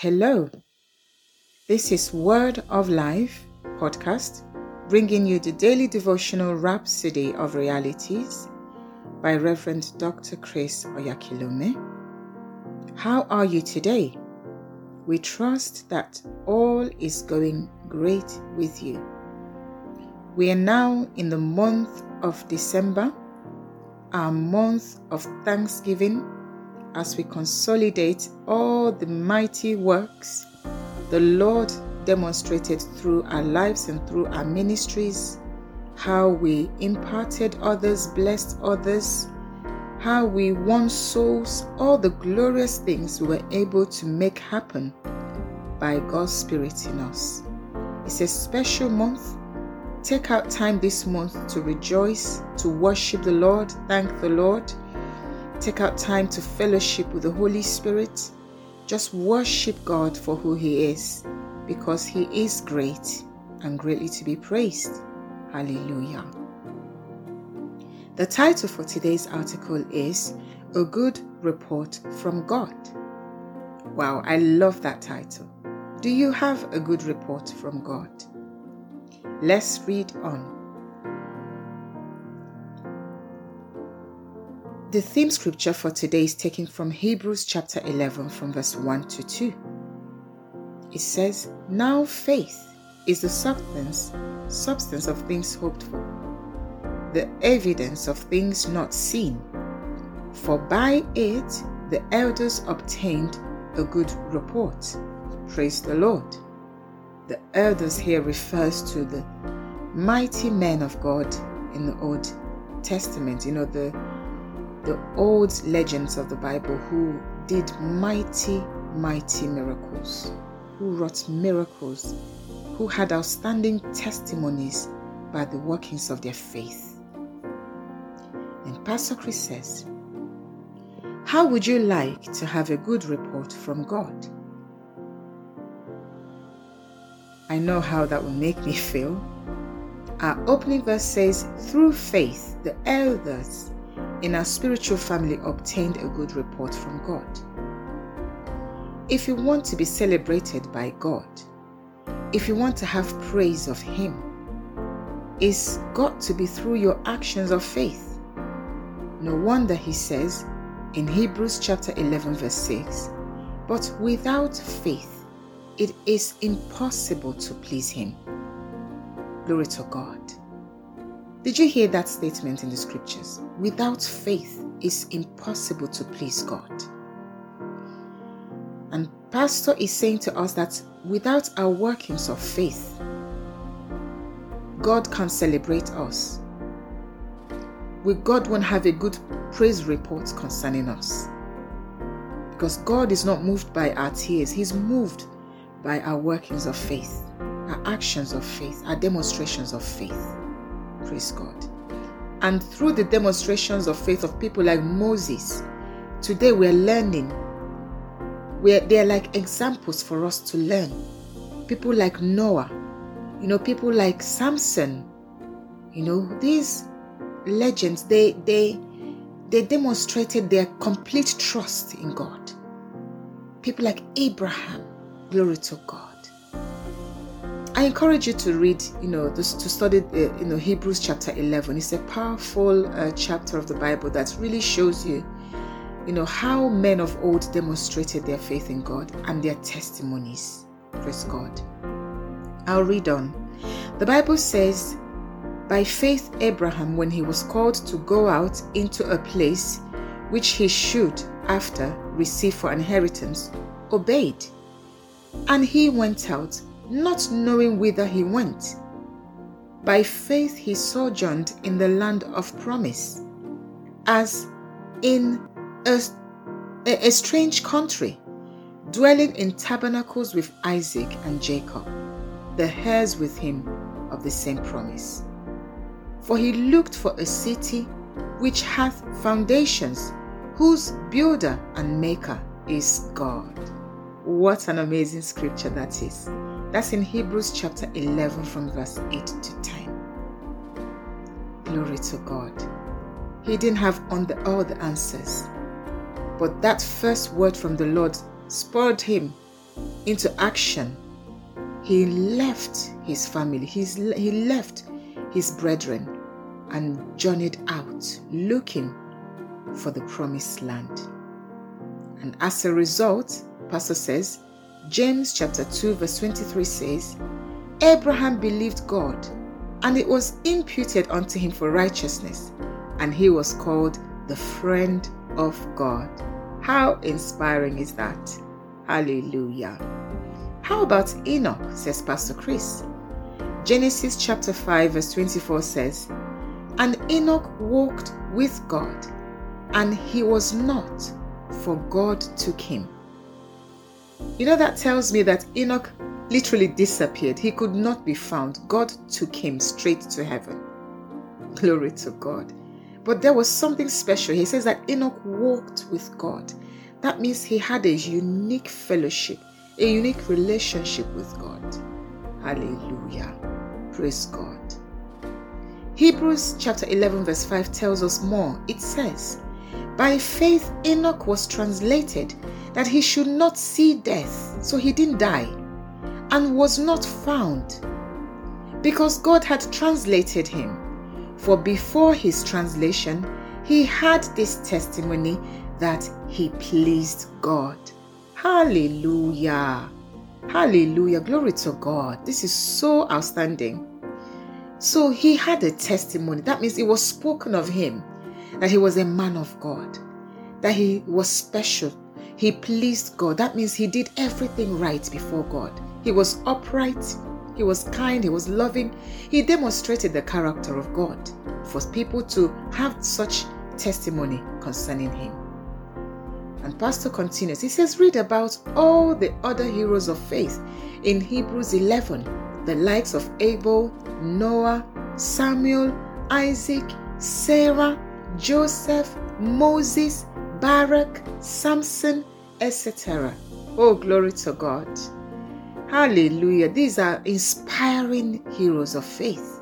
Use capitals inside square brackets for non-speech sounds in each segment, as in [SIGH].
Hello, this is Word of Life podcast, bringing you the daily devotional rhapsody of realities by Reverend Dr. Chris Oyakhilome. How are you today? We trust that all is going great with you. We are now in the month of December, our month of Thanksgiving as we consolidate all the mighty works the Lord demonstrated through our lives and through our ministries, how we imparted others, blessed others, how we won souls, all the glorious things we were able to make happen by God's Spirit in us. It's a special month. Take out time this month to rejoice, to worship the Lord, thank the Lord Take out time to fellowship with the Holy Spirit. Just worship God for who He is because He is great and greatly to be praised. Hallelujah. The title for today's article is A Good Report from God. Wow, I love that title. Do you have a good report from God? Let's read on. The theme scripture for today is taken from Hebrews chapter 11, from verse 1 to 2. It says, Now faith is the substance, substance of things hoped for, the evidence of things not seen. For by it the elders obtained a good report. Praise the Lord. The elders here refers to the mighty men of God in the Old Testament. You know, the the old legends of the Bible who did mighty, mighty miracles, who wrought miracles, who had outstanding testimonies by the workings of their faith. And Pastor Chris says, How would you like to have a good report from God? I know how that will make me [LAUGHS] feel. Our opening verse says, Through faith, the elders in our spiritual family obtained a good report from God. If you want to be celebrated by God, if you want to have praise of Him, it's got to be through your actions of faith. No wonder He says in Hebrews chapter 11, verse 6 But without faith, it is impossible to please Him. Glory to God. Did you hear that statement in the scriptures? Without faith, it's impossible to please God. And Pastor is saying to us that without our workings of faith, God can celebrate us. With God won't have a good praise report concerning us. Because God is not moved by our tears, He's moved by our workings of faith, our actions of faith, our demonstrations of faith. Praise God. And through the demonstrations of faith of people like Moses, today we're learning. We're, they're like examples for us to learn. People like Noah, you know, people like Samson, you know, these legends, they they they demonstrated their complete trust in God. People like Abraham, glory to God. I encourage you to read, you know, this, to study, uh, you know, Hebrews chapter 11. It's a powerful uh, chapter of the Bible that really shows you, you know, how men of old demonstrated their faith in God and their testimonies. Praise God. I'll read on. The Bible says, by faith, Abraham, when he was called to go out into a place which he should after receive for inheritance, obeyed. And he went out not knowing whither he went. By faith he sojourned in the land of promise, as in a, a, strange country, dwelling in tabernacles with Isaac and Jacob, the heirs with him of the same promise. For he looked for a city which hath foundations, whose builder and maker is God. What an amazing scripture that is. That's in Hebrews chapter 11 from verse 8 to 10. Glory to God. He didn't have on the, all the answers, but that first word from the Lord spurred him into action, he left his family, He's, he left his brethren and journeyed out looking for the promised land. And as a result, Pastor says, James chapter 2, verse 23 says, Abraham believed God, and it was imputed unto him for righteousness, and he was called the friend of God. How inspiring is that? Hallelujah. How about Enoch, says Pastor Chris? Genesis chapter 5, verse 24 says, And Enoch walked with God, and he was not, for God took him. You know, that tells me that Enoch literally disappeared. He could not be found. God took him straight to heaven. Glory to God. But there was something special. He says that Enoch walked with God. That means he had a unique fellowship, a unique relationship with God. Hallelujah. Praise God. Hebrews chapter 11, verse 5 tells us more. It says, By faith Enoch was translated that he should not see death, so he didn't die, and was not found, because God had translated him. For before his translation, he had this testimony that he pleased God. Hallelujah. Hallelujah. Glory to God. This is so outstanding. So he had a testimony. That means it was spoken of him that he was a man of God, that he was special. He pleased God. That means he did everything right before God. He was upright, he was kind, he was loving. He demonstrated the character of God for people to have such testimony concerning him. And Pastor continues. He says, Read about all the other heroes of faith in Hebrews 11, the likes of Abel, Noah, Samuel, Isaac, Sarah, Joseph, Moses, Barak, Samson, etc. Oh, glory to God. Hallelujah. These are inspiring heroes of faith.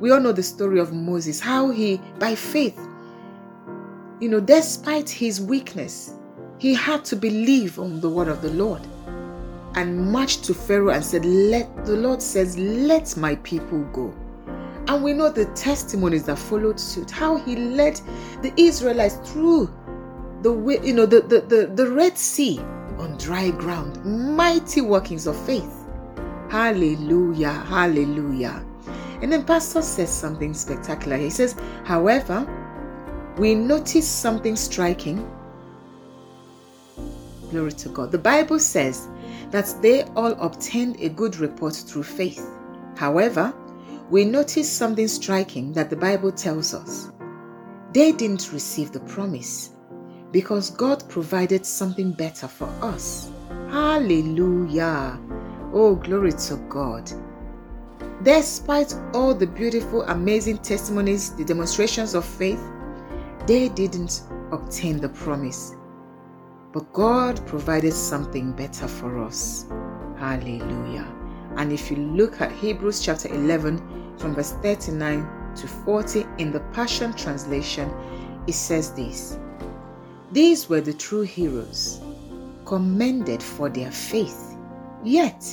We all know the story of Moses, how he, by faith, you know, despite his weakness, he had to believe on the word of the Lord and marched to Pharaoh and said, Let the Lord says, Let my people go. And we know the testimonies that followed suit, how he led the Israelites through the way, you know, the, the, the, the Red Sea on dry ground. Mighty workings of faith. Hallelujah. Hallelujah. And then Pastor says something spectacular. He says, however, we notice something striking. Glory to God. The Bible says that they all obtained a good report through faith. However, we notice something striking that the Bible tells us. They didn't receive the promise because God provided something better for us. Hallelujah. Oh, glory to God. Despite all the beautiful, amazing testimonies, the demonstrations of faith, they didn't obtain the promise. But God provided something better for us. Hallelujah. And if you look at Hebrews chapter 11, from verse 39 to 40 in the Passion Translation, it says this These were the true heroes, commended for their faith, yet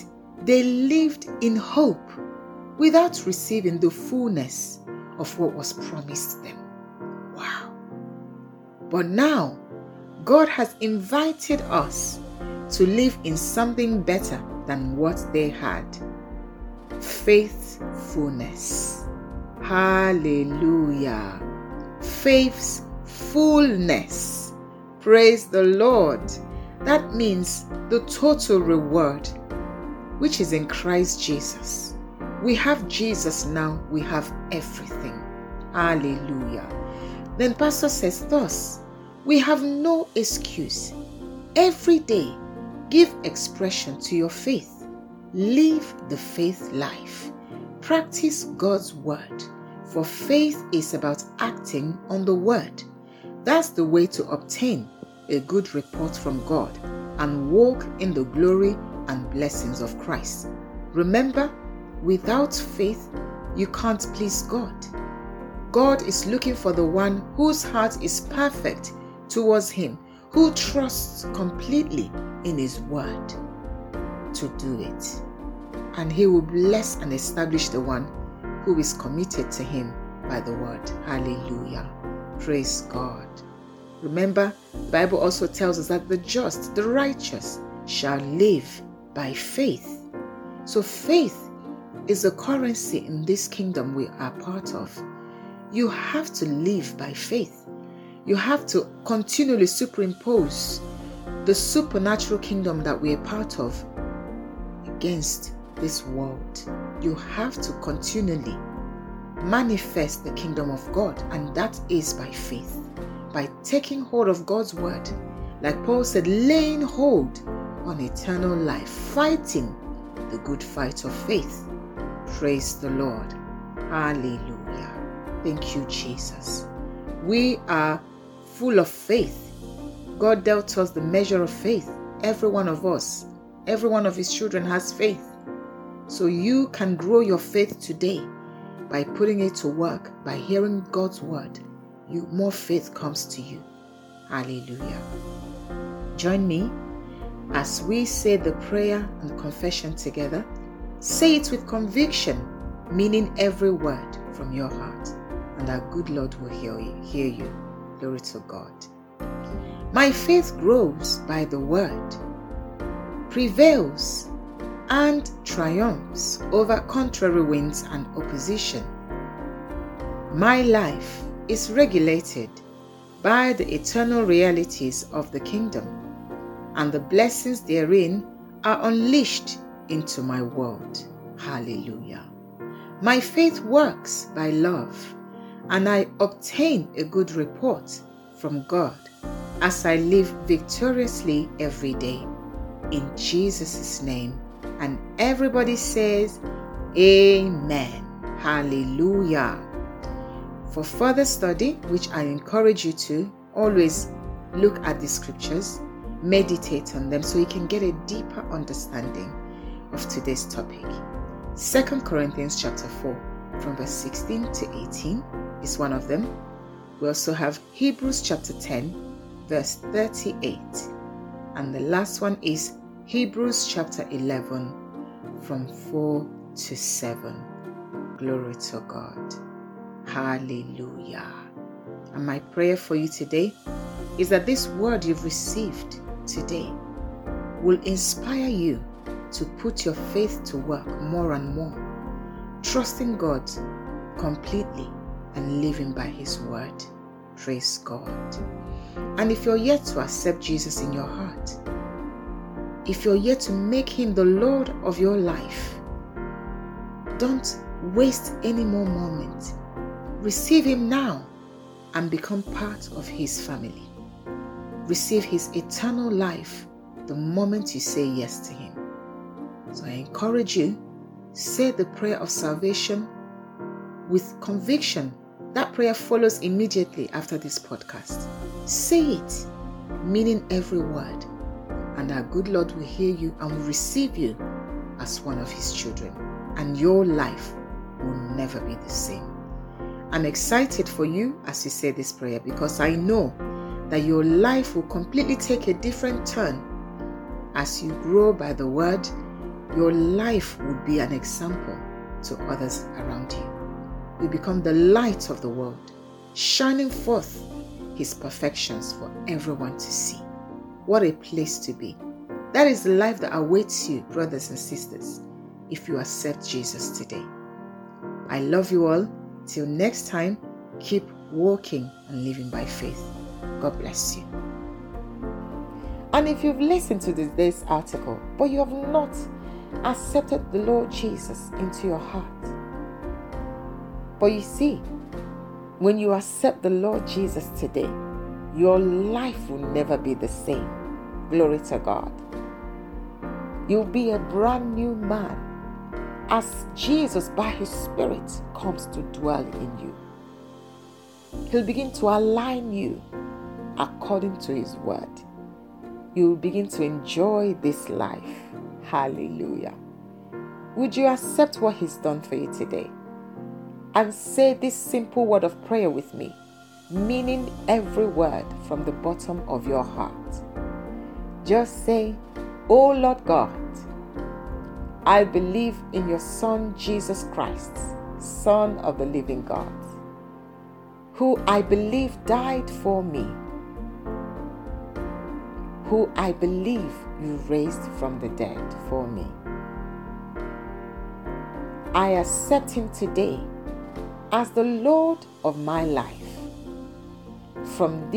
they lived in hope without receiving the fullness of what was promised them. Wow. But now, God has invited us to live in something better than what they had faithfulness. Hallelujah. Faith's fullness. Praise the Lord. That means the total reward, which is in Christ Jesus. We have Jesus now, we have everything. Hallelujah. Then Pastor says, Thus, we have no excuse. Every day, give expression to your faith. Live the faith life. Practice God's word, for faith is about acting on the word. That's the way to obtain a good report from God and walk in the glory and blessings of Christ. Remember, without faith, you can't please God. God is looking for the one whose heart is perfect towards Him, who trusts completely in His word. to do it. And He will bless and establish the one who is committed to Him by the word. Hallelujah. Praise God. Remember, the Bible also tells us that the just, the righteous, shall live by faith. So, faith is a currency in this kingdom we are part of. You have to live by faith. You have to continually superimpose the supernatural kingdom that we are part of against this world. You have to continually manifest the kingdom of God, and that is by faith, by taking hold of God's word. Like Paul said, laying hold on eternal life, fighting the good fight of faith. Praise the Lord. Hallelujah. Thank you, Jesus. We are full of faith. God dealt us the measure of faith. Every one of us, every one of His children has faith. So you can grow your faith today by putting it to work, by hearing God's word. You more faith comes to you. Hallelujah. Join me as we say the prayer and confession together. Say it with conviction, meaning every word from your heart, and our good Lord will hear you. Hear you. Glory to God. My faith grows by the word, prevails and triumphs over contrary winds and opposition. My life is regulated by the eternal realities of the kingdom, and the blessings therein are unleashed into my world. Hallelujah. My faith works by love, and I obtain a good report from God as I live victoriously every day. In Jesus' name, and everybody says, Amen. Hallelujah. For further study, which I encourage you to, always look at the scriptures, meditate on them so you can get a deeper understanding of today's topic. 2 Corinthians chapter 4 from verse 16 to 18 is one of them. We also have Hebrews chapter 10 verse 38 and the last one is Hebrews chapter 11 from 4 to 7. Glory to God. Hallelujah. And my prayer for you today is that this word you've received today will inspire you to put your faith to work more and more, trusting God completely and living by His word. Praise God. And if you're yet to accept Jesus in your heart, if you're yet to make Him the Lord of your life, don't waste any more moments. Receive Him now and become part of His family. Receive His eternal life the moment you say yes to Him. So I encourage you, say the prayer of salvation with conviction. That prayer follows immediately after this podcast. Say it, meaning every word and our good Lord will hear you and will receive you as one of his children, and your life will never be the same. I'm excited for you as you say this prayer because I know that your life will completely take a different turn as you grow by the word. Your life will be an example to others around you. You become the light of the world, shining forth his perfections for everyone to see. What a place to be. That is the life that awaits you, brothers and sisters, if you accept Jesus today. I love you all. Till next time, keep walking and living by faith. God bless you. And if you've listened to today's article, but you have not accepted the Lord Jesus into your heart, but you see, when you accept the Lord Jesus today, your life will never be the same. Glory to God. You'll be a brand new man as Jesus, by His Spirit, comes to dwell in you. He'll begin to align you according to His word. You'll begin to enjoy this life. Hallelujah. Would you accept what He's done for you today? And say this simple word of prayer with me meaning every word from the bottom of your heart. Just say, Oh Lord God, I believe in your Son, Jesus Christ, Son of the living God, who I believe died for me, who I believe you raised from the dead for me. I accept him today as the Lord of my life. From